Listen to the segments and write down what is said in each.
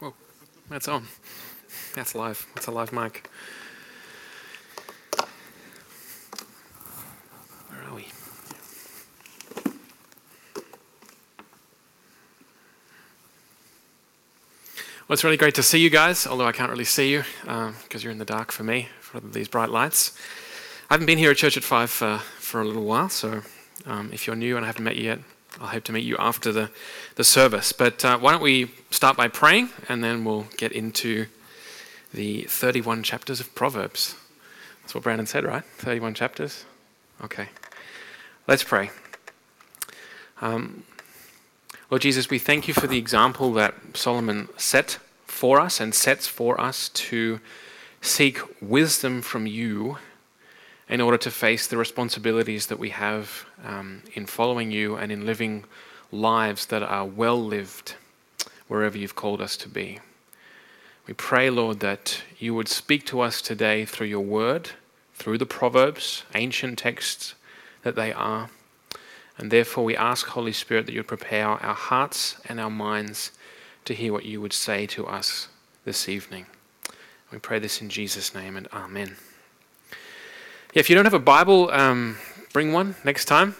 Whoa, that's on. That's live. That's a live mic. Where are we? Well, it's really great to see you guys, although I can't really see you because uh, you're in the dark for me, for these bright lights. I haven't been here at Church at Five uh, for a little while, so um, if you're new and I haven't met you yet, I'll hope to meet you after the, the service. But uh, why don't we start by praying and then we'll get into the 31 chapters of Proverbs. That's what Brandon said, right? 31 chapters? Okay. Let's pray. Um, Lord Jesus, we thank you for the example that Solomon set for us and sets for us to seek wisdom from you in order to face the responsibilities that we have um, in following you and in living lives that are well lived wherever you've called us to be. We pray, Lord, that you would speak to us today through your word, through the Proverbs, ancient texts that they are. And therefore, we ask, Holy Spirit, that you would prepare our hearts and our minds to hear what you would say to us this evening. We pray this in Jesus' name and Amen. If you don't have a Bible, um, bring one next time.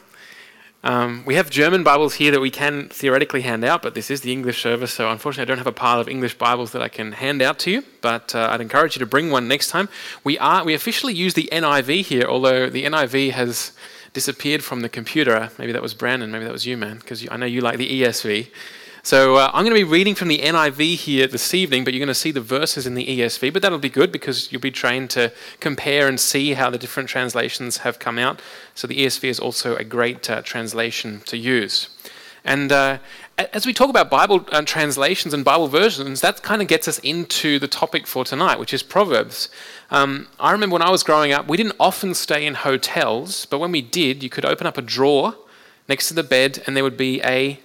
Um, we have German Bibles here that we can theoretically hand out, but this is the English service, so unfortunately, I don't have a pile of English Bibles that I can hand out to you. But uh, I'd encourage you to bring one next time. We are we officially use the NIV here, although the NIV has disappeared from the computer. Maybe that was Brandon, maybe that was you, man, because I know you like the ESV. So uh, I'm going to be reading from the NIV here this evening, but you're going to see the verses in the ESV. But that'll be good because you'll be trained to compare and see how the different translations have come out. So the ESV is also a great uh, translation to use. And uh, as we talk about Bible uh, translations and Bible versions, that kind of gets us into the topic for tonight, which is Proverbs. Um, I remember when I was growing up, we didn't often stay in hotels, but when we did, you could open up a drawer next to the bed and there would be a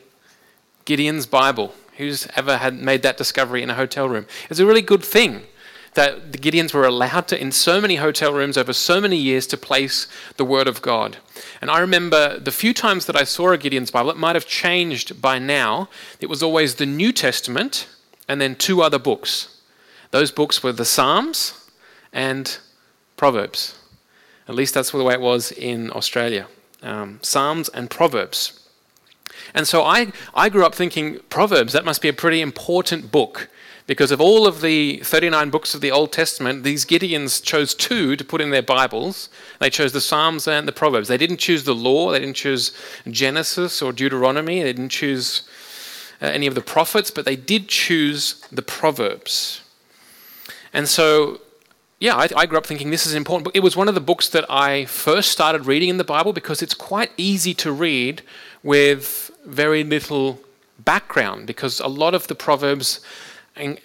Gideon's Bible. Who's ever had made that discovery in a hotel room? It's a really good thing that the Gideons were allowed to, in so many hotel rooms over so many years, to place the Word of God. And I remember the few times that I saw a Gideon's Bible, it might have changed by now. It was always the New Testament and then two other books. Those books were the Psalms and Proverbs. At least that's the way it was in Australia. Um, Psalms and Proverbs. And so I, I grew up thinking, Proverbs, that must be a pretty important book because of all of the 39 books of the Old Testament, these Gideons chose two to put in their Bibles. They chose the Psalms and the Proverbs. They didn't choose the law, they didn't choose Genesis or Deuteronomy, they didn't choose uh, any of the prophets, but they did choose the Proverbs. And so, yeah, I, I grew up thinking this is important. Book. It was one of the books that I first started reading in the Bible because it's quite easy to read with very little background, because a lot of the Proverbs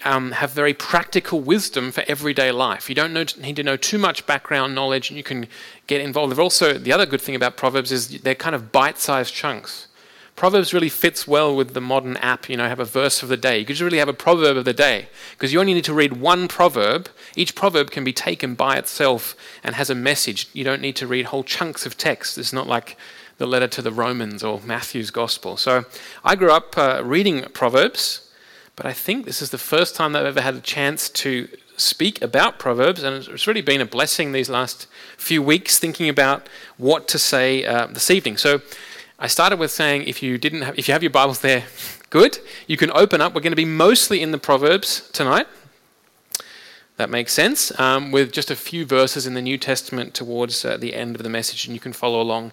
um, have very practical wisdom for everyday life. You don't need to know too much background knowledge, and you can get involved. They're also the other good thing about Proverbs is they're kind of bite-sized chunks. Proverbs really fits well with the modern app. You know, have a verse of the day. You could just really have a proverb of the day because you only need to read one proverb. Each proverb can be taken by itself and has a message. You don't need to read whole chunks of text. It's not like the letter to the Romans or Matthew's gospel. So I grew up uh, reading Proverbs but I think this is the first time that I've ever had a chance to speak about Proverbs, and it's really been a blessing these last few weeks thinking about what to say uh, this evening. So I started with saying if you didn't have, if you have your Bibles there, good. You can open up. We're going to be mostly in the Proverbs tonight. That makes sense, um, with just a few verses in the New Testament towards uh, the end of the message, and you can follow along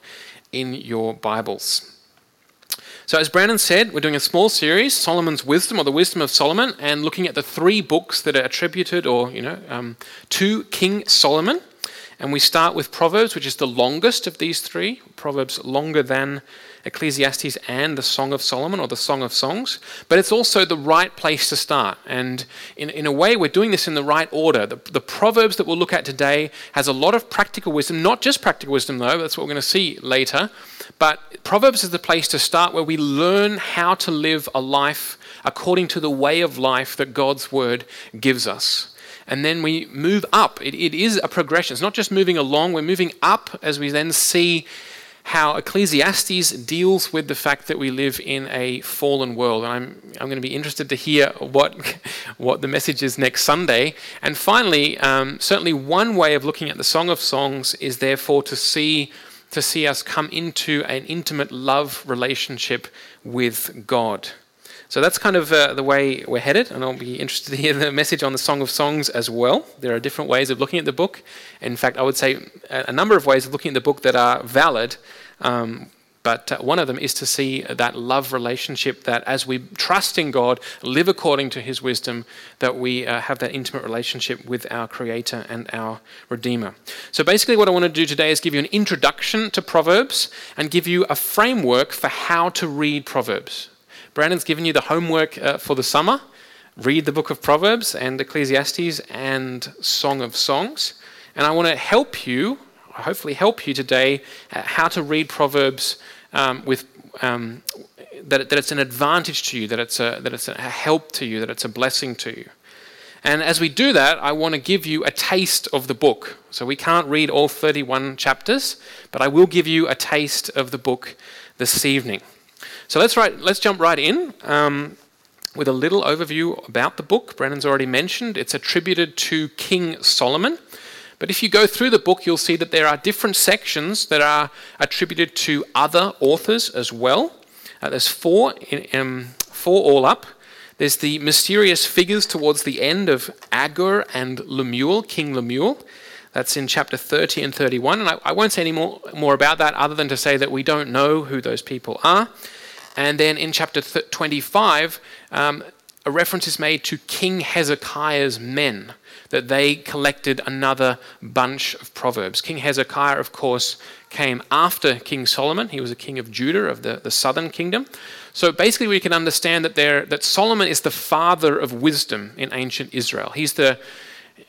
in your Bibles. So, as Brandon said, we're doing a small series, Solomon's Wisdom or the Wisdom of Solomon, and looking at the three books that are attributed or, you know, um, to King Solomon. And we start with Proverbs, which is the longest of these three. Proverbs longer than Ecclesiastes and the Song of Solomon or the Song of Songs. But it's also the right place to start. And in, in a way, we're doing this in the right order. The, the Proverbs that we'll look at today has a lot of practical wisdom, not just practical wisdom, though, that's what we're going to see later. But Proverbs is the place to start where we learn how to live a life according to the way of life that God's Word gives us and then we move up. It, it is a progression. It's not just moving along, we're moving up as we then see how Ecclesiastes deals with the fact that we live in a fallen world. And I'm, I'm going to be interested to hear what what the message is next Sunday. And finally, um, certainly one way of looking at the Song of Songs is therefore to see to see us come into an intimate love relationship with God. So that's kind of uh, the way we're headed, and I'll be interested to hear the message on the Song of Songs as well. There are different ways of looking at the book. In fact, I would say a number of ways of looking at the book that are valid. Um, but uh, one of them is to see that love relationship that as we trust in God, live according to His wisdom, that we uh, have that intimate relationship with our Creator and our Redeemer. So basically, what I want to do today is give you an introduction to Proverbs and give you a framework for how to read Proverbs. Brandon's given you the homework uh, for the summer. Read the book of Proverbs and Ecclesiastes and Song of Songs. And I want to help you hopefully help you today uh, how to read Proverbs um, with um, that, that it's an advantage to you, that it's, a, that it's a help to you, that it's a blessing to you. And as we do that, I want to give you a taste of the book. So we can't read all 31 chapters, but I will give you a taste of the book this evening. So let's, let's jump right in um, with a little overview about the book. Brandon's already mentioned it's attributed to King Solomon. But if you go through the book, you'll see that there are different sections that are attributed to other authors as well. Uh, there's four, in, um, four all up. There's the mysterious figures towards the end of Agur and Lemuel, King Lemuel. That's in chapter 30 and 31. And I, I won't say any more, more about that other than to say that we don't know who those people are. And then in chapter 25, um, a reference is made to King Hezekiah's men that they collected another bunch of proverbs. King Hezekiah, of course, came after King Solomon. He was a king of Judah, of the, the southern kingdom. So basically, we can understand that, there, that Solomon is the father of wisdom in ancient Israel. He's the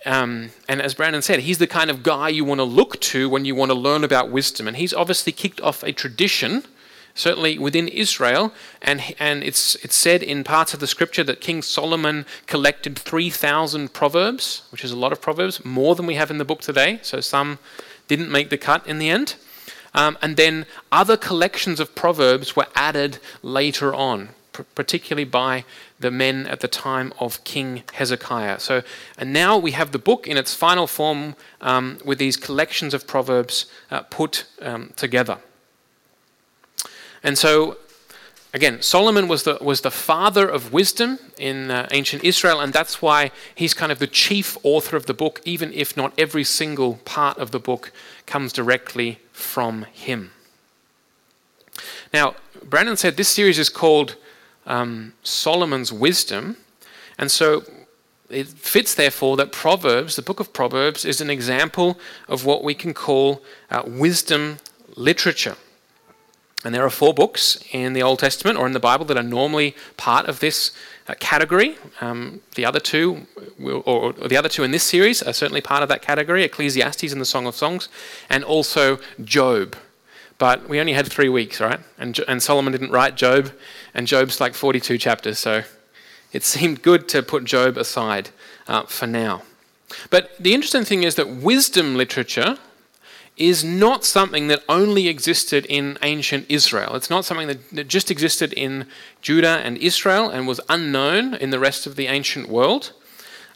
um, and as Brandon said, he's the kind of guy you want to look to when you want to learn about wisdom. And he's obviously kicked off a tradition certainly within Israel. And, and it's, it's said in parts of the scripture that King Solomon collected 3,000 proverbs, which is a lot of proverbs, more than we have in the book today. So some didn't make the cut in the end. Um, and then other collections of proverbs were added later on, particularly by the men at the time of King Hezekiah. So, and now we have the book in its final form um, with these collections of proverbs uh, put um, together. And so, again, Solomon was the, was the father of wisdom in uh, ancient Israel, and that's why he's kind of the chief author of the book, even if not every single part of the book comes directly from him. Now, Brandon said this series is called um, Solomon's Wisdom, and so it fits, therefore, that Proverbs, the book of Proverbs, is an example of what we can call uh, wisdom literature. And there are four books in the Old Testament or in the Bible that are normally part of this uh, category. Um, the other two, will, or, or, the other two in this series, are certainly part of that category: Ecclesiastes and the Song of Songs, and also Job. But we only had three weeks, right? And, and Solomon didn't write Job, and Job's like 42 chapters, so it seemed good to put Job aside uh, for now. But the interesting thing is that wisdom literature is not something that only existed in ancient Israel. It's not something that, that, just existed in Judah and Israel and was unknown in the rest of the ancient world.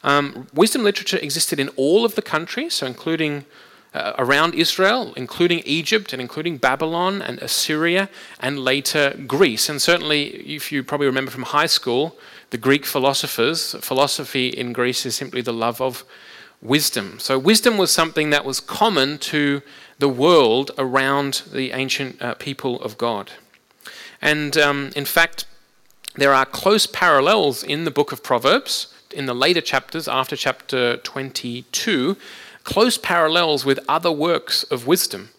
Um, wisdom literature existed in all of the countries, so including uh, around Israel, including Egypt and including Babylon and Assyria and later Greece. And certainly, if you probably remember from high school, the Greek philosophers, philosophy in Greece is simply the love of wisdom. So, wisdom was something that was common to the world around the ancient uh, people of God. And um, in fact, there are close parallels in the book of Proverbs, in the later chapters, after chapter 22, close parallels with other works of wisdom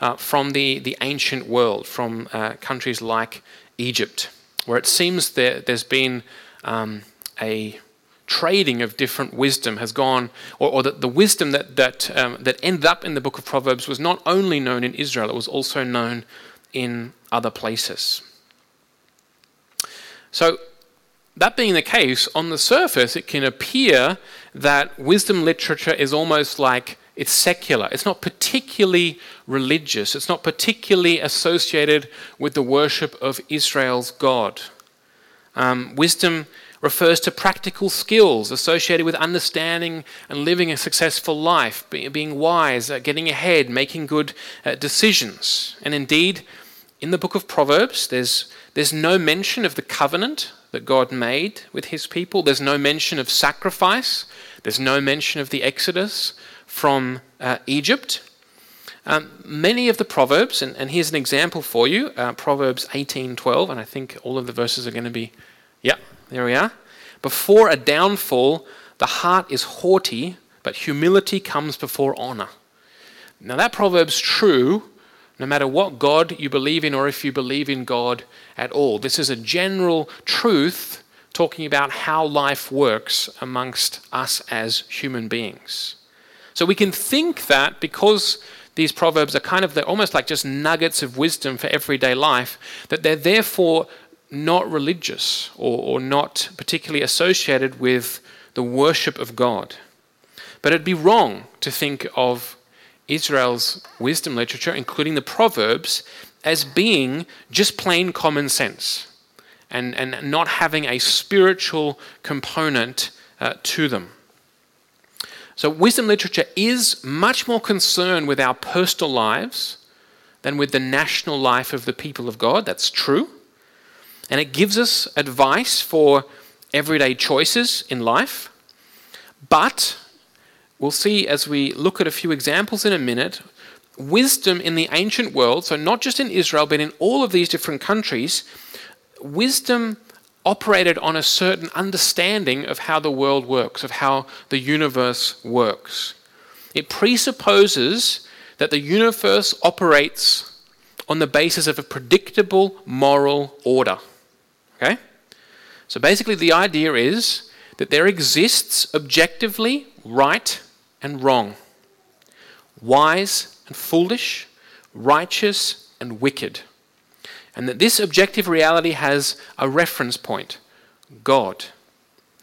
uh, from the, the ancient world, from uh, countries like Egypt, where it seems there, there's been um, a trading of different wisdom has gone, or, or that the wisdom that, that, um, that ended up in the book of Proverbs was not only known in Israel, it was also known in other places. So, that being the case, on the surface, it can appear that wisdom literature is almost like it's secular. It's not particularly religious. It's not particularly associated with the worship of Israel's God. Um, wisdom refers to practical skills associated with understanding and living a successful life, being wise, uh, getting ahead, making good uh, decisions. And indeed, in the book of Proverbs, there's, there's no mention of the covenant that God made with his people, there's no mention of sacrifice, there's no mention of the Exodus from uh, Egypt. Um, many of the proverbs, and, and, here's an example for you, uh, Proverbs 18:12, and I think all of the verses are going to be, yeah, there we are. Before a downfall, the heart is haughty, but humility comes before honor. Now, that proverb's true no matter what God you believe in or if you believe in God at all. This is a general truth talking about how life works amongst us as human beings. So we can think that because these proverbs are kind of almost like just nuggets of wisdom for everyday life, that they're therefore not religious or, or not particularly associated with the worship of God. But it'd be wrong to think of Israel's wisdom literature, including the Proverbs, as being just plain common sense and, and not having a spiritual component uh, to them. So, wisdom literature is much more concerned with our personal lives than with the national life of the people of God. That's true. And it gives us advice for everyday choices in life. But we'll see as we look at a few examples in a minute, wisdom in the ancient world, so not just in Israel, but in all of these different countries, wisdom operated on a certain understanding of how the world works, of how the universe works. It presupposes that the universe operates on the basis of a predictable moral order. Okay? So basically, the idea is that there exists objectively right and wrong, wise and foolish, righteous and wicked. And that this objective reality has a reference point God.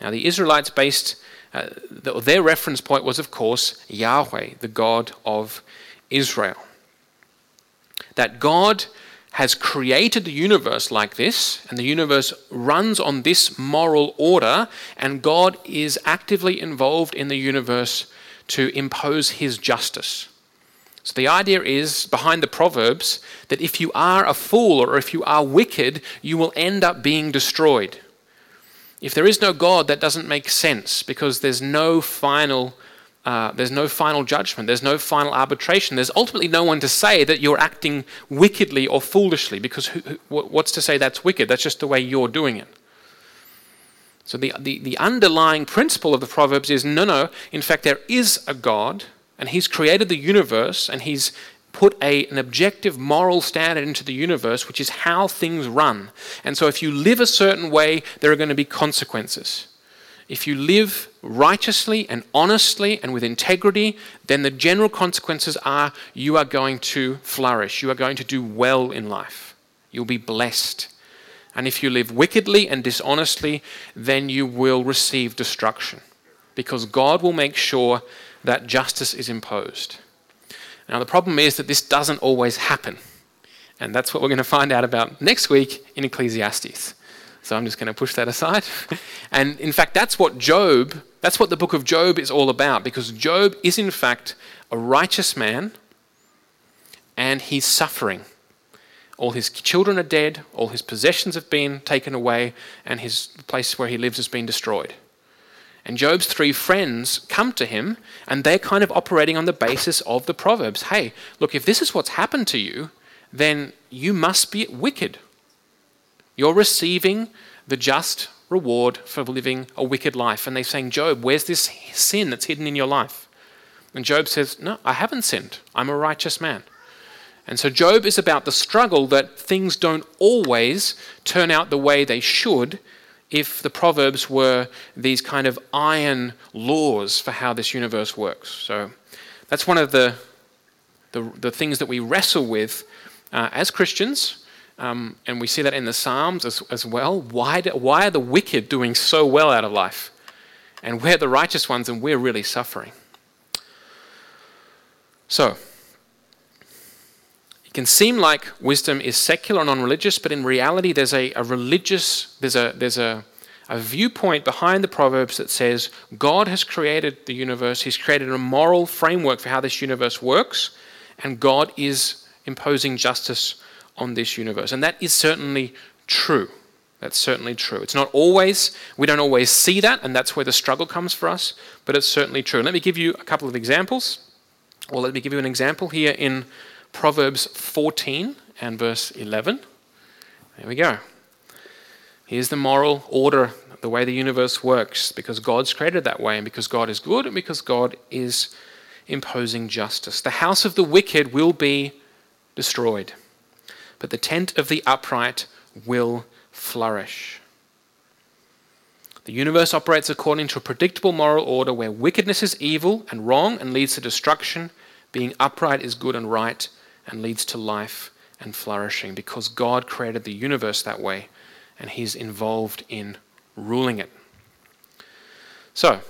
Now, the Israelites based, uh, their reference point was, of course, Yahweh, the God of Israel. That God has created the universe like this, and the universe runs on this moral order, and God is actively involved in the universe to impose his justice. So the idea is behind the Proverbs that if you are a fool or if you are wicked, you will end up being destroyed. If there is no God, that doesn't make sense because there's no final uh, there's no final judgment, there's no final arbitration. There's ultimately no one to say that you're acting wickedly or foolishly, because who, who, what's to say that's wicked? That's just the way you're doing it. So the, the, the underlying principle of the Proverbs is no, no, in fact, there is a God, and He's created the universe, and He's put a, an objective moral standard into the universe, which is how things run. And so if you live a certain way, there are going to be consequences. If you live righteously and honestly and with integrity, then the general consequences are you are going to flourish. You are going to do well in life. You'll be blessed. And if you live wickedly and dishonestly, then you will receive destruction because God will make sure that justice is imposed. Now, the problem is that this doesn't always happen. And that's what we're going to find out about next week in Ecclesiastes. So I'm just going to push that aside. and in fact, that's what Job, that's what the book of Job is all about, because Job is in fact a righteous man and he's suffering. All his children are dead, all his possessions have been taken away, and his place where he lives has been destroyed. And Job's three friends come to him, and they're kind of operating on the basis of the Proverbs. Hey, look, if this is what's happened to you, then you must be wicked. You're receiving the just reward for living a wicked life. And they're saying, Job, where's this sin that's hidden in your life? And Job says, No, I haven't sinned. I'm a righteous man. And so Job is about the struggle that things don't always turn out the way they should if the Proverbs were these kind of iron laws for how this universe works. So that's one of the, the, the things that we wrestle with uh, as Christians um, and we see that in the Psalms as, as well. Why, do, why are the wicked doing so well out of life? And we're the righteous ones and we're really suffering. So, it can seem like wisdom is secular and non religious, but in reality, there's a, a religious, there's, a, there's a, a viewpoint behind the Proverbs that says God has created the universe, He's created a moral framework for how this universe works, and God is imposing justice on this universe. And that is certainly true. That's certainly true. It's not always, we don't always see that, and that's where the struggle comes for us, but it's certainly true. Let me give you a couple of examples. Well, let me give you an example here in Proverbs 14 and verse 11. There we go. Here's the moral order, the way the universe works, because God's created that way, and because God is good, and because God is imposing justice. The house of the wicked will be destroyed, but the tent of the upright will flourish. The universe operates according to a predictable moral order where wickedness is evil and wrong and leads to destruction, being upright is good and right and leads to life and flourishing because God created the universe that way and He's involved in ruling it. So,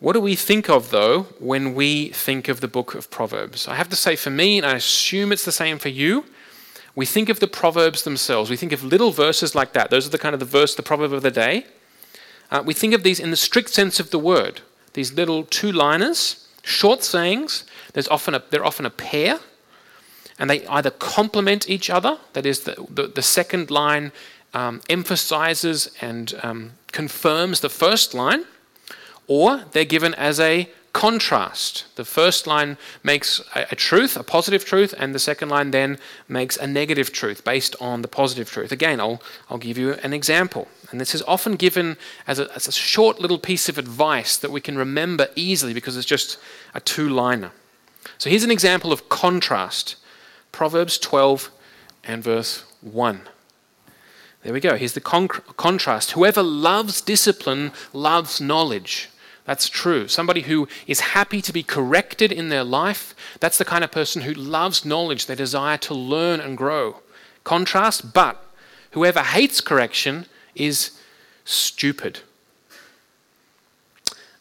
what do we think of, though, when we think of the book of Proverbs? I have to say, for me, and I assume it's the same for you, we think of the Proverbs themselves. We think of little verses like that. Those are the kind of the verse, the proverb of the day. Uh, we think of these in the strict sense of the word. These little two-liners, short sayings. There's often a, they're often a pair and they either complement each other, that is, the, the, the second line um, emphasizes and um, confirms the first line, or they're given as a contrast. The first line makes a, truth, a positive truth, and the second line then makes a negative truth based on the positive truth. Again, I'll, I'll give you an example. And this is often given as a, as a short little piece of advice that we can remember easily because it's just a two liner. So here's an example of contrast Proverbs 12 and verse 1. There we go. Here's the con- contrast. Whoever loves discipline loves knowledge. That's true. Somebody who is happy to be corrected in their life, that's the kind of person who loves knowledge. They desire to learn and grow. Contrast, but whoever hates correction is stupid.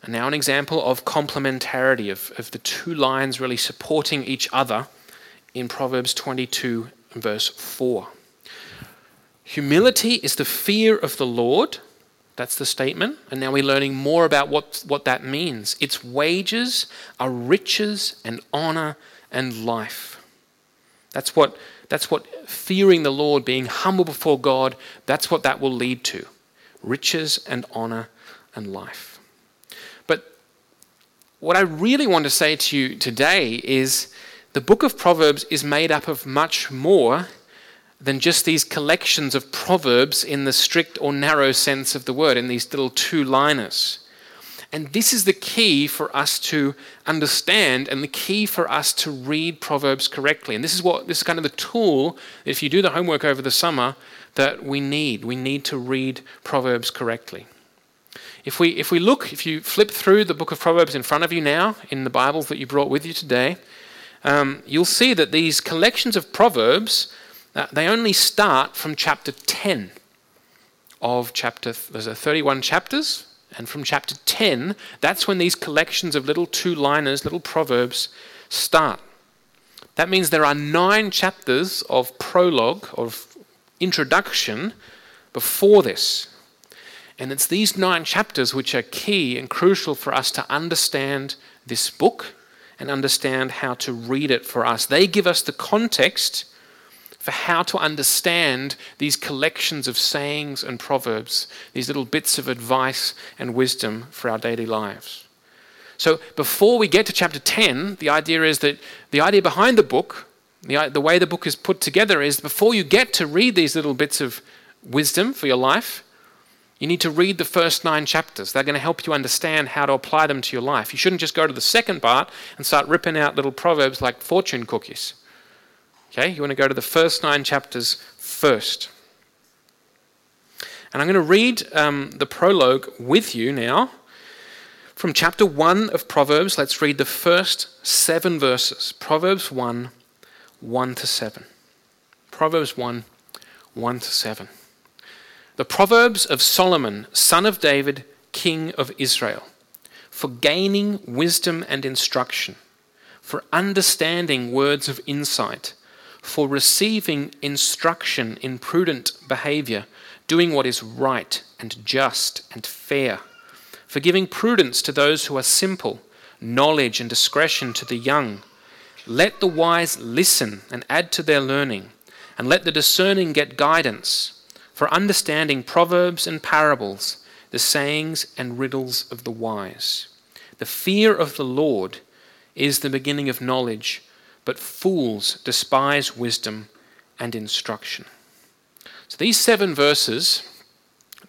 And now, an example of complementarity, of, of the two lines really supporting each other in Proverbs 22, verse 4. Humility is the fear of the Lord. That's the statement. And now we're learning more about what, what that means. Its wages are riches and honor and life. That's what, that's what fearing the Lord, being humble before God, that's what that will lead to riches and honor and life. But what I really want to say to you today is the book of Proverbs is made up of much more than just these collections of proverbs in the strict or narrow sense of the word, in these little two liners. And this is the key for us to understand and the key for us to read Proverbs correctly. And this is what this is kind of the tool, if you do the homework over the summer, that we need. We need to read Proverbs correctly. If we, if we look, if you flip through the book of Proverbs in front of you now, in the Bibles that you brought with you today, um, you'll see that these collections of proverbs uh, they only start from chapter 10 of chapter there's a 31 chapters and from chapter 10 that's when these collections of little two liners little proverbs start that means there are nine chapters of prologue of introduction before this and it's these nine chapters which are key and crucial for us to understand this book and understand how to read it for us. They give us the context for how to understand these collections of sayings and proverbs, these little bits of advice and wisdom for our daily lives. So before we get to chapter 10, the idea is that the idea behind the book, the, the way the book is put together is before you get to read these little bits of wisdom for your life, you need to read the first nine chapters. They're going to help you understand how to apply them to your life. You shouldn't just go to the second part and start ripping out little proverbs like fortune cookies. Okay, you want to go to the first nine chapters first. And I'm going to read um, the prologue with you now. From chapter 1 of Proverbs, let's read the first seven verses. Proverbs 1 1 to 7. Proverbs 1 1 to 7. The Proverbs of Solomon, son of David, king of Israel, for gaining wisdom and instruction, for understanding words of insight, for receiving instruction in prudent behavior, doing what is right and just and fair, for giving prudence to those who are simple, knowledge and discretion to the young. Let the wise listen and add to their learning, and let the discerning get guidance, for understanding proverbs and parables, the sayings and riddles of the wise. The fear of the Lord is the beginning of knowledge, but fools despise wisdom and instruction. So these seven verses,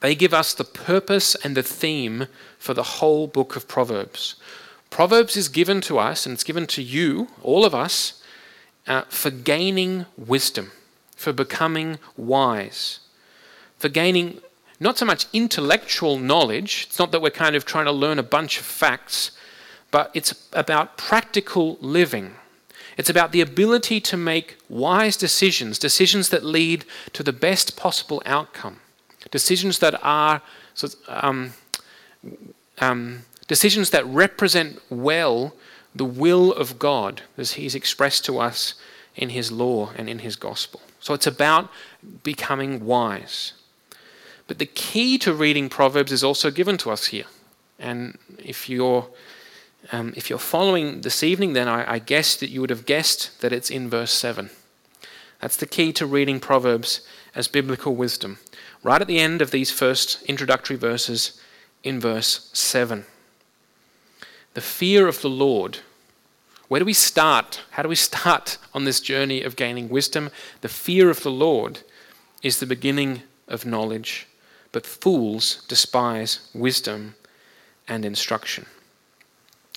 they give us the purpose and the theme for the whole book of Proverbs. Proverbs is given to us, and it's given to you, all of us, uh, for gaining wisdom, for becoming wise, for gaining not so much intellectual knowledge. It's not that we're kind of trying to learn a bunch of facts, but it's about practical living. It's about the ability to make wise decisions, decisions that lead to the best possible outcome, decisions that are um, um, decisions that represent well the will of God as He's expressed to us in His law and in His gospel. So it's about becoming wise. But the key to reading Proverbs is also given to us here. And if you're um, if you're following this evening, then I, I guess that you would have guessed that it's in verse 7. That's the key to reading Proverbs as biblical wisdom. Right at the end of these first introductory verses in verse 7. The fear of the Lord. Where do we start? How do we start on this journey of gaining wisdom? The fear of the Lord is the beginning of knowledge, but fools despise wisdom and instruction.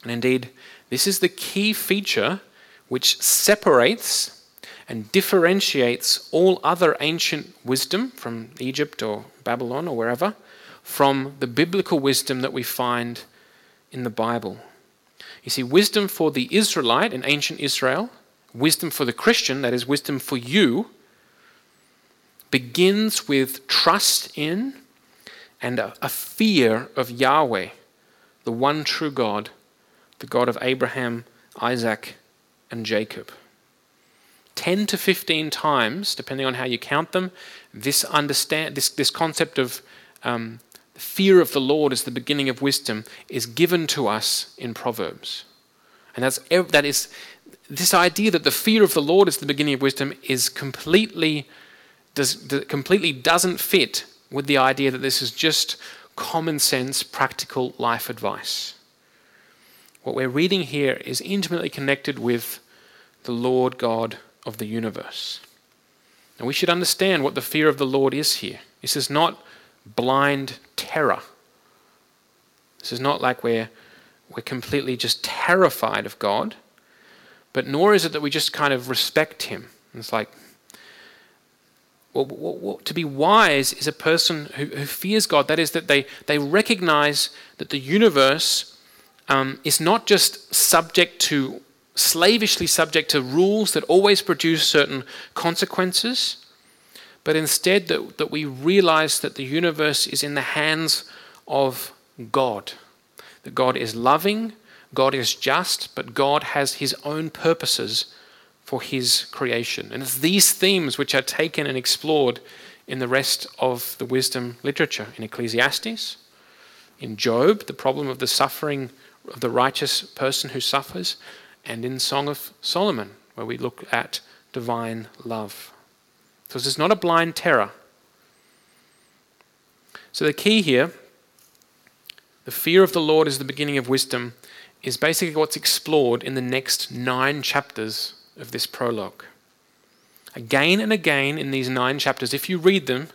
And indeed, this is the key feature which separates and differentiates all other ancient wisdom from Egypt or Babylon or wherever from the biblical wisdom that we find in the Bible. You see, wisdom for the Israelite in ancient Israel, wisdom for the Christian, that is, wisdom for you, begins with trust in and a, a fear of Yahweh, the one true God the God of Abraham, Isaac, and Jacob. 10 to 15 times, depending on how you count them, this, understand, this, this concept of um, fear of the Lord as the beginning of wisdom is given to us in Proverbs. And that's, that is, this idea that the fear of the Lord is the beginning of wisdom is completely, does, completely doesn't fit with the idea that this is just common sense, practical life advice. What we're reading here is intimately connected with the Lord God of the universe. And we should understand what the fear of the Lord is here. This is not blind terror. This is not like we're, we're completely just terrified of God, but nor is it that we just kind of respect Him. It's like, well, to be wise is a person who, who fears God. That is, that they, they recognize that the universe um, is not just subject to, slavishly subject to rules that always produce certain consequences, but instead that, that we realize that the universe is in the hands of God. That God is loving, God is just, but God has his own purposes for his creation. And it's these themes which are taken and explored in the rest of the wisdom literature in Ecclesiastes, in Job, the problem of the suffering of the righteous person who suffers, and in Song of Solomon, where we look at divine love. So this is not a blind terror. So the key here, the fear of the Lord is the beginning of wisdom, is basically what's explored in the next nine chapters of this prologue. Again and again in these nine chapters, if you read them,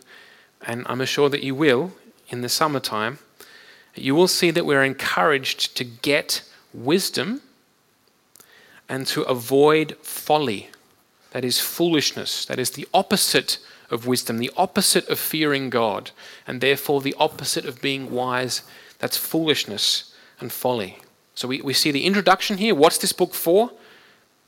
and I'm sure that you will in the summertime, you will see that we're encouraged to get wisdom and to avoid folly. That is foolishness. That is the opposite of wisdom, the opposite of fearing God, and therefore the opposite of being wise. That's foolishness and folly. So we, we see the introduction here. What's this book for?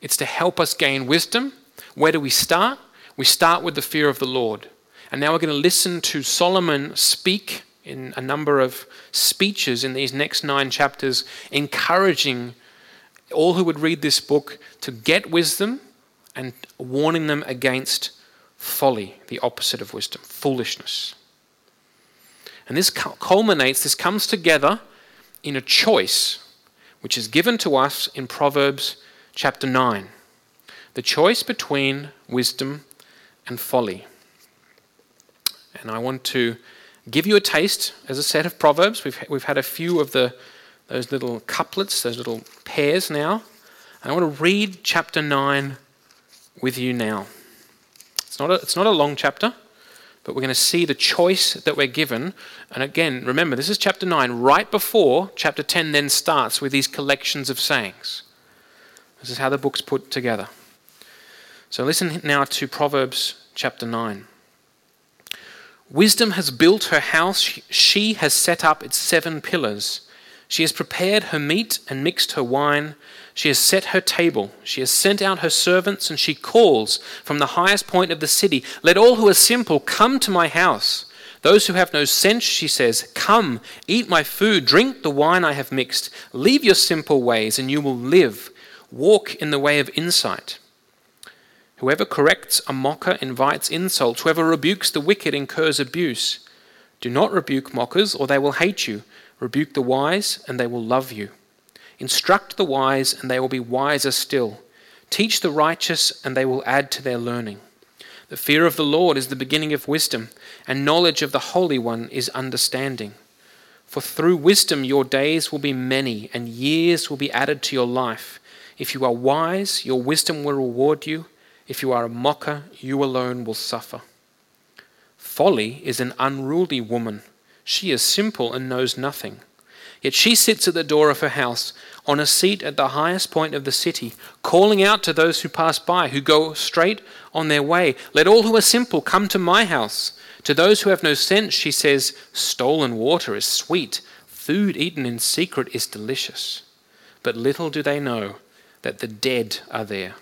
It's to help us gain wisdom. Where do we start? We start with the fear of the Lord. And now we're going to listen to Solomon speak in a number of speeches in these next nine chapters, encouraging all who would read this book to get wisdom and warning them against folly, the opposite of wisdom, foolishness. And this culminates, this comes together in a choice which is given to us in Proverbs chapter 9 the choice between wisdom and folly. And I want to give you a taste as a set of Proverbs. We've, we've had a few of the, those little couplets, those little pairs now. And I want to read chapter 9 with you now. It's not a, it's not a long chapter, but we're going to see the choice that we're given. And again, remember, this is chapter 9, right before chapter 10 then starts with these collections of sayings. This is how the book's put together. So listen now to Proverbs chapter 9. Wisdom has built her house, she has set up its seven pillars. She has prepared her meat and mixed her wine. She has set her table. She has sent out her servants, and she calls from the highest point of the city Let all who are simple come to my house. Those who have no sense, she says, Come, eat my food, drink the wine I have mixed. Leave your simple ways, and you will live. Walk in the way of insight. Whoever corrects a mocker invites insult. Whoever rebukes the wicked incurs abuse. Do not rebuke mockers, or they will hate you. Rebuke the wise, and they will love you. Instruct the wise, and they will be wiser still. Teach the righteous, and they will add to their learning. The fear of the Lord is the beginning of wisdom, and knowledge of the Holy One is understanding. For through wisdom your days will be many, and years will be added to your life. If you are wise, your wisdom will reward you. If you are a mocker, you alone will suffer. Folly is an unruly woman. She is simple and knows nothing. Yet she sits at the door of her house, on a seat at the highest point of the city, calling out to those who pass by, who go straight on their way. Let all who are simple come to my house. To those who have no sense, she says, Stolen water is sweet, food eaten in secret is delicious. But little do they know that the dead are there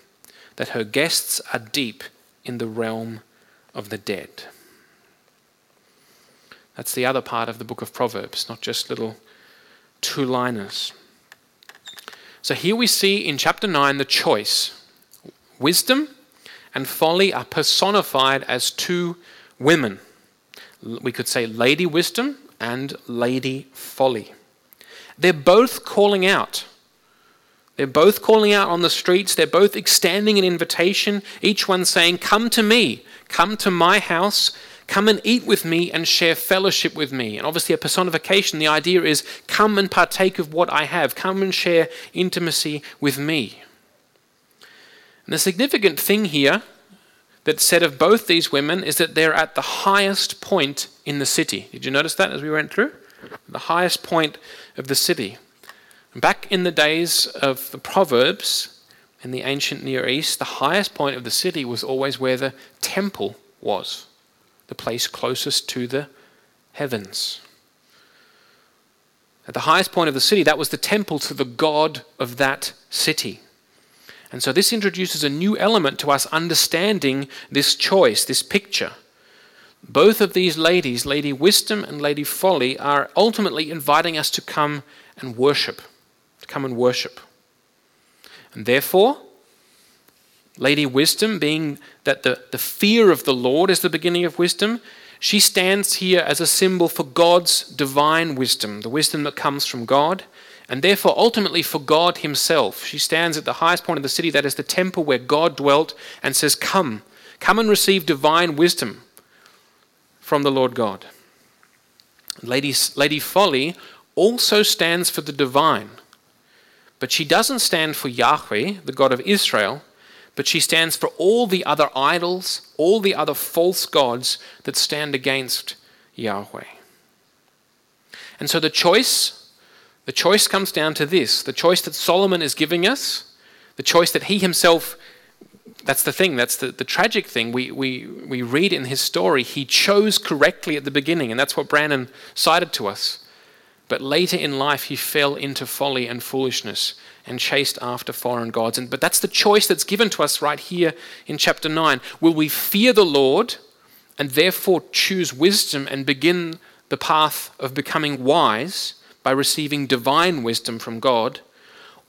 that her guests are deep in the realm of the dead. That's the other part of the book of Proverbs, not just little two liners. So here we see in chapter 9 the choice. Wisdom and folly are personified as two women. We could say Lady Wisdom and Lady Folly. They're both calling out they're both calling out on the streets. They're both extending an invitation, each one saying, Come to me, come to my house, come and eat with me and share fellowship with me. And obviously, a personification, the idea is, Come and partake of what I have, come and share intimacy with me. And the significant thing here that's said of both these women is that they're at the highest point in the city. Did you notice that as we went through? The highest point of the city. Back in the days of the Proverbs in the ancient Near East, the highest point of the city was always where the temple was, the place closest to the heavens. At the highest point of the city, that was the temple to the God of that city. And so this introduces a new element to us understanding this choice, this picture. Both of these ladies, Lady Wisdom and Lady Folly, are ultimately inviting us to come and worship come and worship. And therefore, Lady Wisdom, being that the, the fear of the Lord is the beginning of wisdom, she stands here as a symbol for God's divine wisdom, the wisdom that comes from God, and therefore ultimately for God Himself. She stands at the highest point of the city, that is the temple where God dwelt, and says, Come, come and receive divine wisdom from the Lord God. Lady, Lady Folly also stands for the divine. But she doesn't stand for Yahweh, the God of Israel, but she stands for all the other idols, all the other false gods that stand against Yahweh. And so the choice, the choice comes down to this the choice that Solomon is giving us, the choice that he himself that's the thing, that's the, the tragic thing. We, we, we read in his story, he chose correctly at the beginning, and that's what Brandon cited to us. But later in life, he fell into folly and foolishness and chased after foreign gods. And, but that's the choice that's given to us right here in chapter 9. Will we fear the Lord and therefore choose wisdom and begin the path of becoming wise by receiving divine wisdom from God?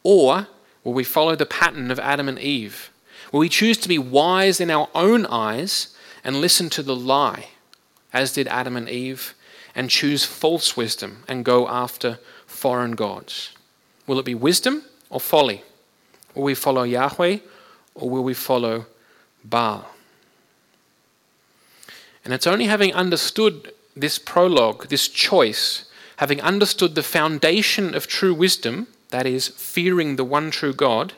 Or will we follow the pattern of Adam and Eve? Will we choose to be wise in our own eyes and listen to the lie, as did Adam and Eve? And choose false wisdom and go after foreign gods? Will it be wisdom or folly? Will we follow Yahweh or will we follow Baal? And it's only having understood this prologue, this choice, having understood the foundation of true wisdom, that is, fearing the one true God,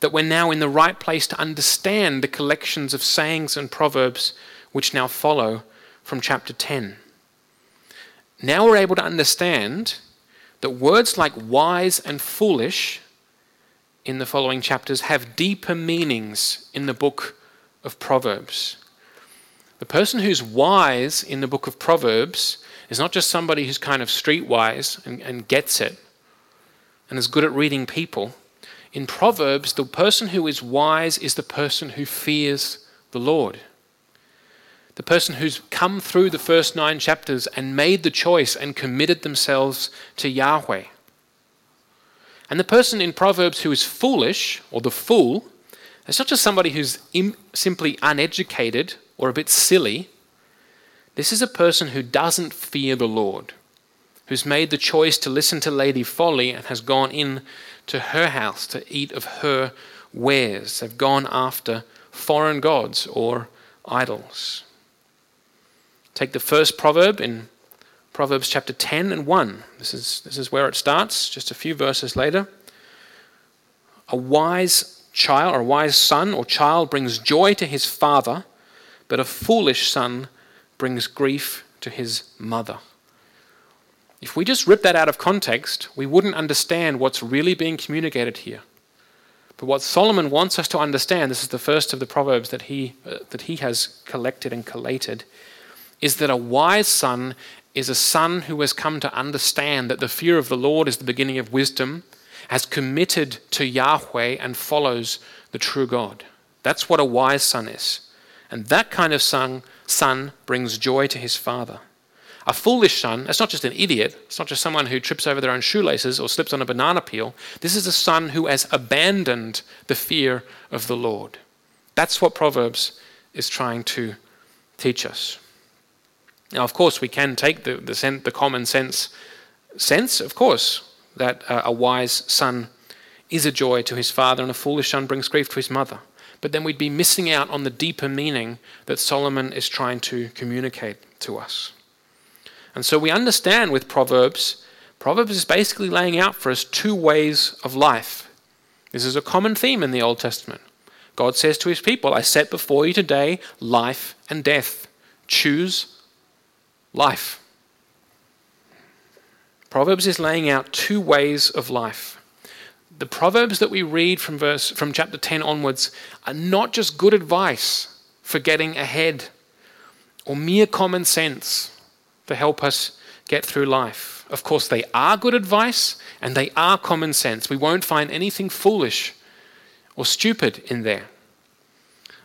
that we're now in the right place to understand the collections of sayings and proverbs which now follow from chapter 10. Now we're able to understand that words like wise and foolish in the following chapters have deeper meanings in the book of Proverbs. The person who's wise in the book of Proverbs is not just somebody who's kind of streetwise and, and gets it and is good at reading people. In Proverbs, the person who is wise is the person who fears the Lord. The person who's come through the first nine chapters and made the choice and committed themselves to Yahweh. And the person in Proverbs who is foolish, or the fool, is not just somebody who's Im- simply uneducated or a bit silly. This is a person who doesn't fear the Lord, who's made the choice to listen to Lady Folly and has gone in to her house to eat of her wares, have gone after foreign gods or idols. Take the first proverb in Proverbs chapter 10 and 1. This is, this is where it starts, just a few verses later. A wise child, or a wise son or child brings joy to his father, but a foolish son brings grief to his mother. If we just rip that out of context, we wouldn't understand what's really being communicated here. But what Solomon wants us to understand, this is the first of the proverbs that he, uh, that he has collected and collated, is that a wise son is a son who has come to understand that the fear of the Lord is the beginning of wisdom, has committed to Yahweh, and follows the true God. That's what a wise son is. And that kind of son, son brings joy to his father. A foolish son, that's not just an idiot, it's not just someone who trips over their own shoelaces or slips on a banana peel. This is a son who has abandoned the fear of the Lord. That's what Proverbs is trying to teach us. Now, of course, we can take the, the, sen- the common sense sense, of course, that uh, a wise son is a joy to his father and a foolish son brings grief to his mother. But then we'd be missing out on the deeper meaning that Solomon is trying to communicate to us. And so we understand with Proverbs, Proverbs is basically laying out for us two ways of life. This is a common theme in the Old Testament. God says to his people, I set before you today life and death. Choose life. Proverbs is laying out two ways of life. The proverbs that we read from verse from chapter 10 onwards are not just good advice for getting ahead or mere common sense to help us get through life. Of course, they are good advice and they are common sense. We won't find anything foolish or stupid in there.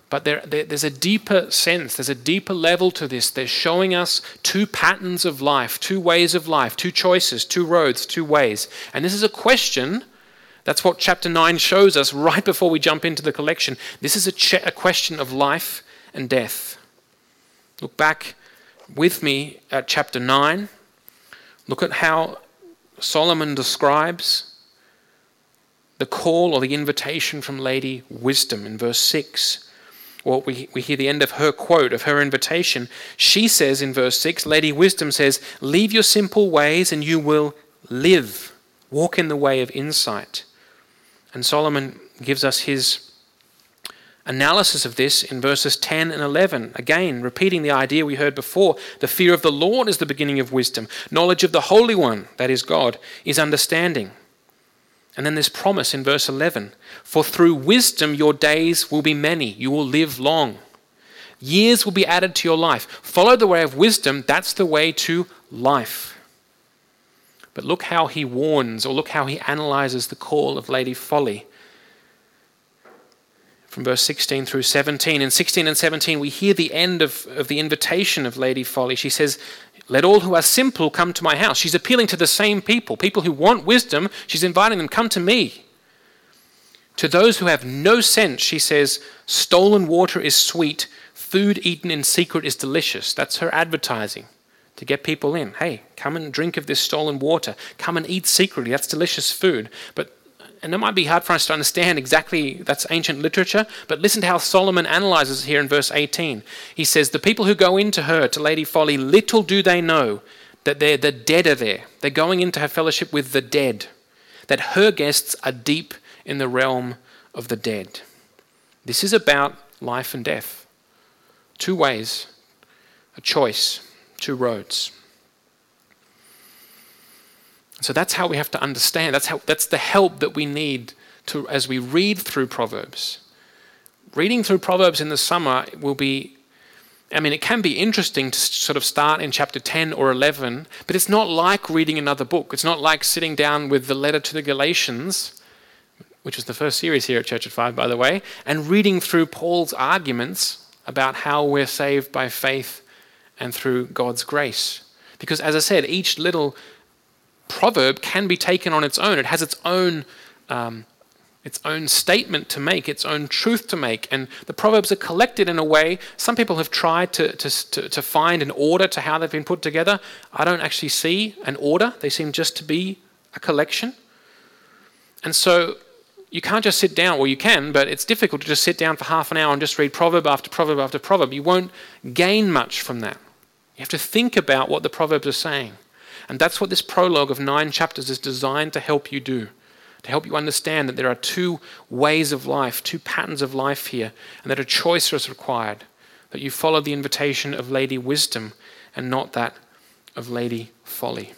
But there, there, there's a deeper sense, there's a deeper level to this. They're showing us two patterns of life, two ways of life, two choices, two roads, two ways. And this is a question. That's what chapter 9 shows us right before we jump into the collection. This is a, a question of life and death. Look back with me at chapter 9. Look at how Solomon describes the call or the invitation from Lady Wisdom in verse 6 well, we, we hear the end of her quote, of her invitation. She says in verse 6, Lady Wisdom says, Leave your simple ways and you will live. Walk in the way of insight. And Solomon gives us his analysis of this in verses 10 and 11. Again, repeating the idea we heard before the fear of the Lord is the beginning of wisdom. Knowledge of the Holy One, that is God, is understanding. And then this promise in verse 11 For through wisdom your days will be many, you will live long. Years will be added to your life. Follow the way of wisdom, that's the way to life. But look how he warns, or look how he analyzes the call of Lady Folly. From verse 16 through 17. In 16 and 17, we hear the end of, of the invitation of Lady Folly. She says, let all who are simple come to my house. She's appealing to the same people, people who want wisdom. She's inviting them, come to me. To those who have no sense, she says, stolen water is sweet, food eaten in secret is delicious. That's her advertising to get people in. Hey, come and drink of this stolen water. Come and eat secretly. That's delicious food. But and it might be hard for us to understand exactly that's ancient literature, but listen to how Solomon analyzes here in verse 18. He says, The people who go into her, to Lady Folly, little do they know that they're, the dead are there. They're going into her fellowship with the dead, that her guests are deep in the realm of the dead. This is about life and death. Two ways, a choice, two roads. So that's how we have to understand. That's, how, that's the help that we need to, as we read through Proverbs. Reading through Proverbs in the summer will be, I mean, it can be interesting to sort of start in chapter 10 or 11, but it's not like reading another book. It's not like sitting down with the letter to the Galatians, which was the first series here at Church at Five, by the way, and reading through Paul's arguments about how we're saved by faith and through God's grace. Because, as I said, each little proverb can be taken on its own. It has its own, um, its own statement to make, its own truth to make. And the proverbs are collected in a way. Some people have tried to, to, to, to find an order to how they've been put together. I don't actually see an order, they seem just to be a collection. And so you can't just sit down, well, you can, but it's difficult to just sit down for half an hour and just read proverb after proverb after proverb. You won't gain much from that. You have to think about what the proverbs are saying. And that's what this prologue of nine chapters is designed to help you do, to help you understand that there are two ways of life, two patterns of life here, and that a choice is required, that you follow the invitation of Lady Wisdom and not that of Lady Folly.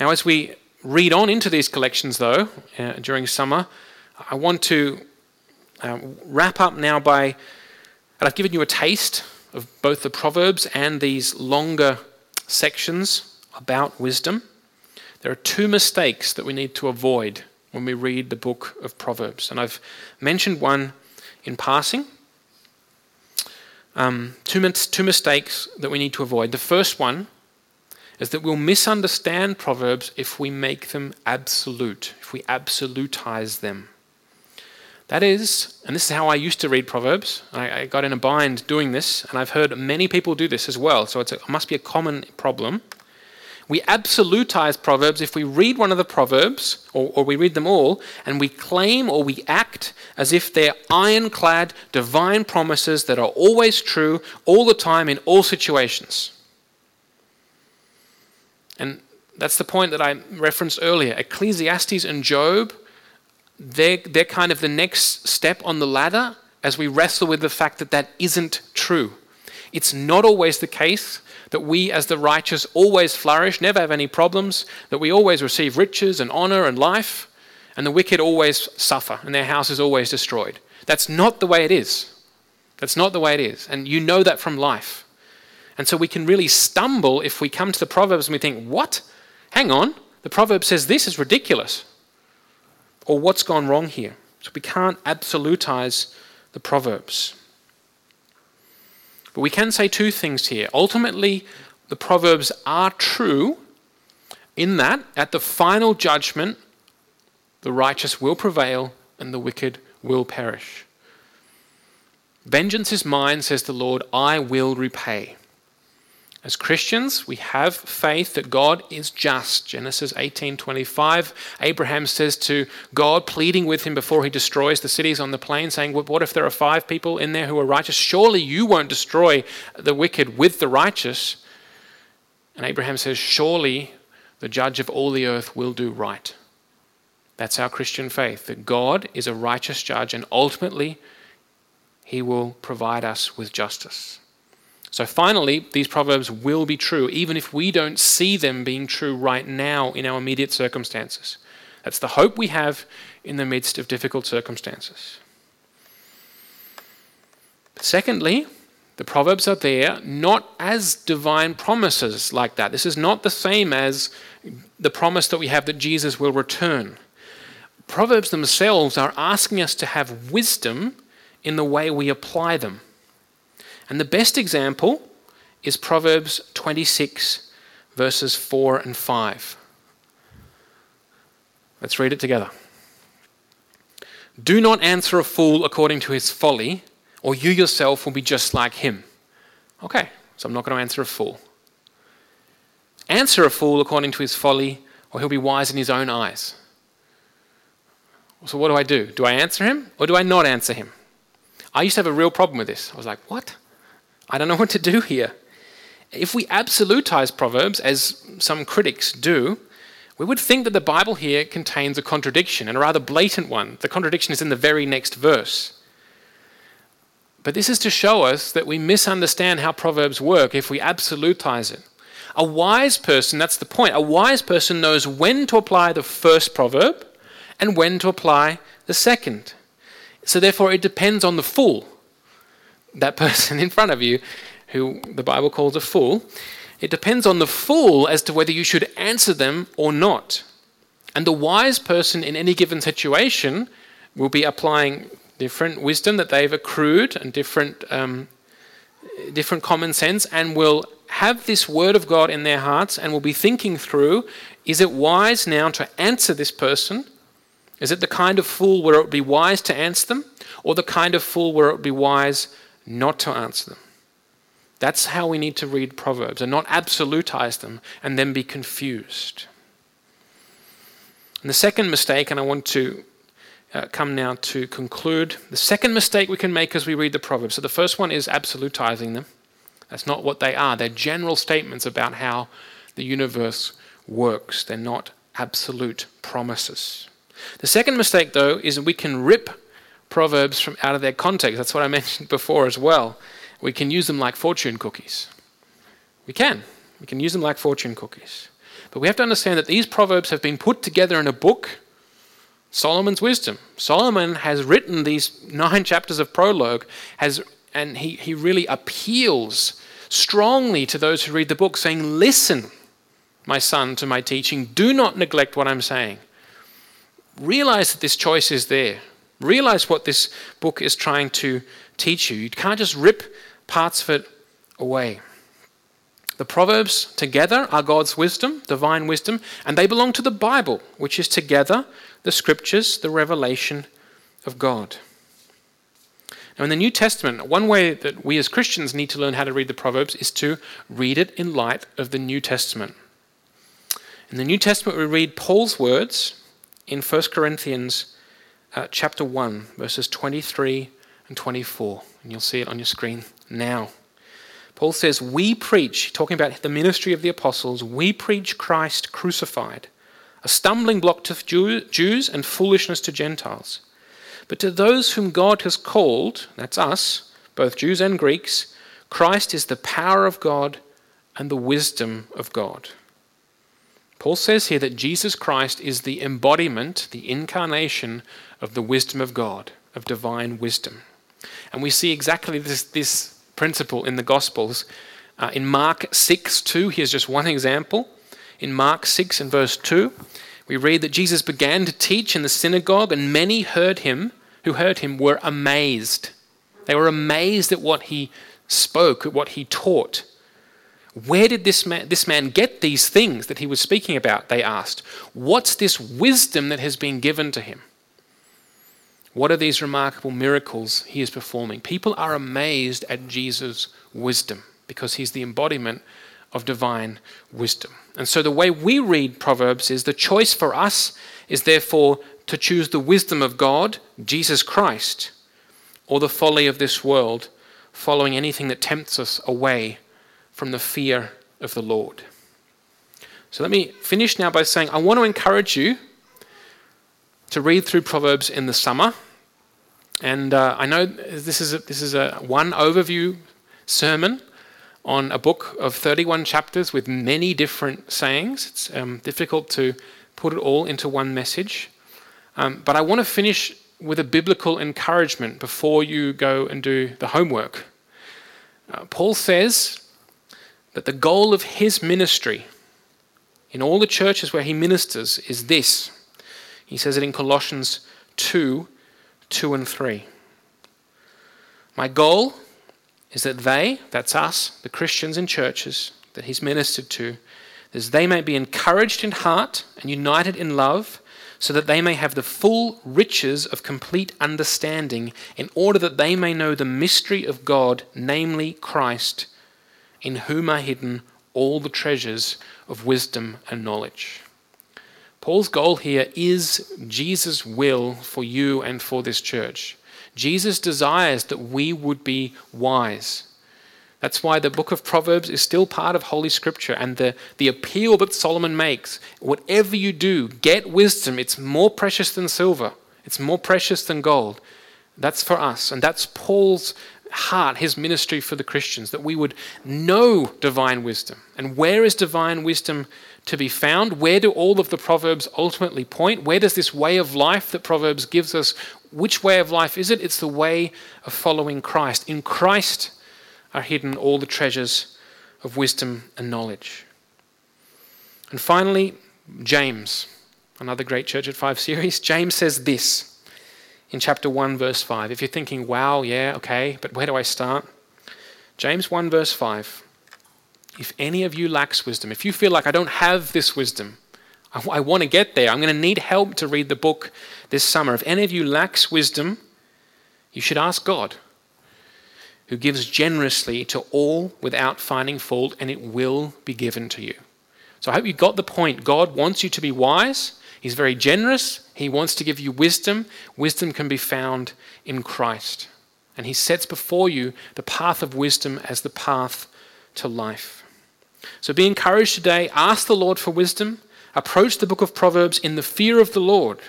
Now, as we read on into these collections, though, uh, during summer, I want to uh, wrap up now by, and I've given you a taste of both the Proverbs and these longer sections about wisdom, there are two mistakes that we need to avoid when we read the book of Proverbs. And I've mentioned one in passing. Um, two, two mistakes that we need to avoid. The first one is that we'll misunderstand Proverbs if we make them absolute, if we absolutize them. That is, and this is how I used to read Proverbs. I, I got in a bind doing this, and I've heard many people do this as well, so a, it must be a common problem. We absolutize Proverbs if we read one of the Proverbs, or, or we read them all, and we claim or we act as if they're ironclad, divine promises that are always true, all the time, in all situations. And that's the point that I referenced earlier. Ecclesiastes and Job they're, they're kind of the next step on the ladder as we wrestle with the fact that that isn't true. It's not always the case that we, as the righteous, always flourish, never have any problems, that we always receive riches and honor and life, and the wicked always suffer and their house is always destroyed. That's not the way it is. That's not the way it is. And you know that from life. And so we can really stumble if we come to the Proverbs and we think, what? Hang on. The proverb says this is ridiculous or what's gone wrong here. So we can't absolutize the Proverbs. But we can say two things here. Ultimately, the Proverbs are true in that at the final judgment, the righteous will prevail and the wicked will perish. Vengeance is mine, says the Lord, I will repay. As Christians, we have faith that God is just. Genesis 18:25. Abraham says to God, pleading with him before he destroys the cities on the plain, saying, "What if there are five people in there who are righteous? Surely you won't destroy the wicked with the righteous." And Abraham says, "Surely the judge of all the earth will do right." That's our Christian faith, that God is a righteous judge and ultimately he will provide us with justice. So finally, these proverbs will be true, even if we don't see them being true right now in our immediate circumstances. That's the hope we have in the midst of difficult circumstances. Secondly, the Proverbs are there not as divine promises like that. This is not the same as the promise that we have that Jesus will return. Proverbs themselves are asking us to have wisdom in the way we apply them. And the best example is Proverbs 26, verses 4 and 5. Let's read it together. Do not answer a fool according to his folly, or you yourself will be just like him. Okay, so I'm not going to answer a fool. Answer a fool according to his folly, or he'll be wise in his own eyes. So, what do I do? Do I answer him, or do I not answer him? I used to have a real problem with this. I was like, what? I don't know what to do here. If we absolutize Proverbs, as some critics do, we would think that the Bible here contains a contradiction, and a rather blatant one. The contradiction is in the very next verse. But this is to show us that we misunderstand how Proverbs work if we absolutize it. A wise person, that's the point, a wise person knows when to apply the first proverb and when to apply the second. So therefore, it depends on the fool, that person in front of you, who the Bible calls a fool. It depends on the fool as to whether you should answer them or not. And the wise person in any given situation will be applying different wisdom that they've accrued and different, um, different common sense and will have this word of God in their hearts and will be thinking through is it wise now to answer this person? Is it the kind of fool where it would be wise to answer them? Or the kind of fool where it would be wise not to answer them? That's how we need to read Proverbs and not absolutize them and then be confused. And the second mistake, and I want to uh, come now to conclude. The second mistake we can make as we read the Proverbs. So the first one is absolutizing them. That's not what they are. They're general statements about how the universe works, they're not absolute promises. The second mistake, though, is that we can rip Proverbs from out of their context. That's what I mentioned before as well. We can use them like fortune cookies. We can. We can use them like fortune cookies. But we have to understand that these Proverbs have been put together in a book Solomon's wisdom. Solomon has written these nine chapters of prologue, has, and he, he really appeals strongly to those who read the book, saying, Listen, my son, to my teaching. Do not neglect what I'm saying. Realize that this choice is there. Realize what this book is trying to teach you. You can't just rip parts of it away. The Proverbs together are God's wisdom, divine wisdom, and they belong to the Bible, which is together the scriptures, the revelation of God. Now, in the New Testament, one way that we as Christians need to learn how to read the Proverbs is to read it in light of the New Testament. In the New Testament, we read Paul's words in 1 Corinthians uh, chapter 1, verses 23 and 24. And you'll see it on your screen now. Paul says, We preach, talking about the ministry of the apostles, we preach Christ crucified a stumbling block to Jews and foolishness to Gentiles. But to those whom God has called, that's us, both Jews and Greeks, Christ is the power of God and the wisdom of God. Paul says here that Jesus Christ is the embodiment, the incarnation of the wisdom of God, of divine wisdom. And we see exactly this, this principle in the Gospels. Uh, in Mark 6 2, here's just one example. In Mark 6 and verse 2, we read that Jesus began to teach in the synagogue, and many heard him, who heard him were amazed. They were amazed at what he spoke, at what he taught. Where did this man, this man get these things that he was speaking about? They asked. What's this wisdom that has been given to him? What are these remarkable miracles he is performing? People are amazed at Jesus' wisdom because he's the embodiment of divine wisdom. And so the way we read Proverbs is the choice for us is therefore to choose the wisdom of God, Jesus Christ, or the folly of this world, following anything that tempts us away from the fear of the Lord. So let me finish now by saying I want to encourage you to read through Proverbs in the summer. And uh, I know this is a, this is a one overview sermon, on a book of 31 chapters with many different sayings. It's um, difficult to put it all into one message. Um, but I want to finish with a biblical encouragement before you go and do the homework. Uh, Paul says that the goal of his ministry in all the churches where he ministers is this. He says it in Colossians 2 2 and 3. My goal is that they, that's us, the Christians in churches that he's ministered to, is they may be encouraged in heart and united in love, so that they may have the full riches of complete understanding, in order that they may know the mystery of God, namely Christ, in whom are hidden all the treasures of wisdom and knowledge. Paul's goal here is Jesus' will for you and for this church. Jesus desires that we would be wise. That's why the book of Proverbs is still part of Holy Scripture and the, the appeal that Solomon makes whatever you do, get wisdom. It's more precious than silver, it's more precious than gold. That's for us. And that's Paul's heart, his ministry for the Christians, that we would know divine wisdom. And where is divine wisdom to be found? Where do all of the Proverbs ultimately point? Where does this way of life that Proverbs gives us, which way of life is it? It's the way of following Christ. In Christ are hidden all the treasures of wisdom and knowledge. And finally, James, another great Church at Five series. James says this in chapter 1, verse 5. If you're thinking, wow, yeah, okay, but where do I start? James 1, verse 5. If any of you lacks wisdom, if you feel like I don't have this wisdom, I, I want to get there, I'm going to need help to read the book this summer. If any of you lacks wisdom, you should ask God, who gives generously to all without finding fault, and it will be given to you. So I hope you got the point. God wants you to be wise. He's very generous. He wants to give you wisdom. Wisdom can be found in Christ. And He sets before you the path of wisdom as the path to life. So be encouraged today. Ask the Lord for wisdom. Approach the book of Proverbs in the fear of the Lord.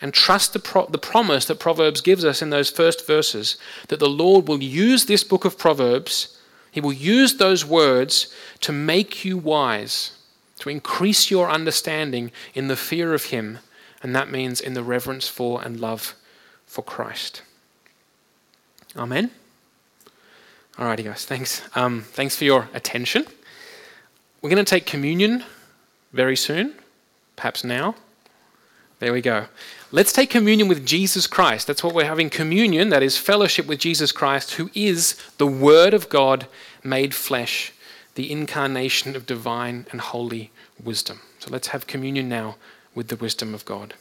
And trust the, pro- the promise that Proverbs gives us in those first verses that the Lord will use this book of Proverbs, He will use those words to make you wise, to increase your understanding in the fear of Him. And that means in the reverence for and love for Christ. Amen. Alrighty, guys. Thanks. Um, thanks for your attention. We're going to take communion very soon, perhaps now. There we go. Let's take communion with Jesus Christ. That's what we're having communion, that is fellowship with Jesus Christ, who is the Word of God made flesh, the incarnation of divine and holy wisdom. So let's have communion now with the wisdom of God.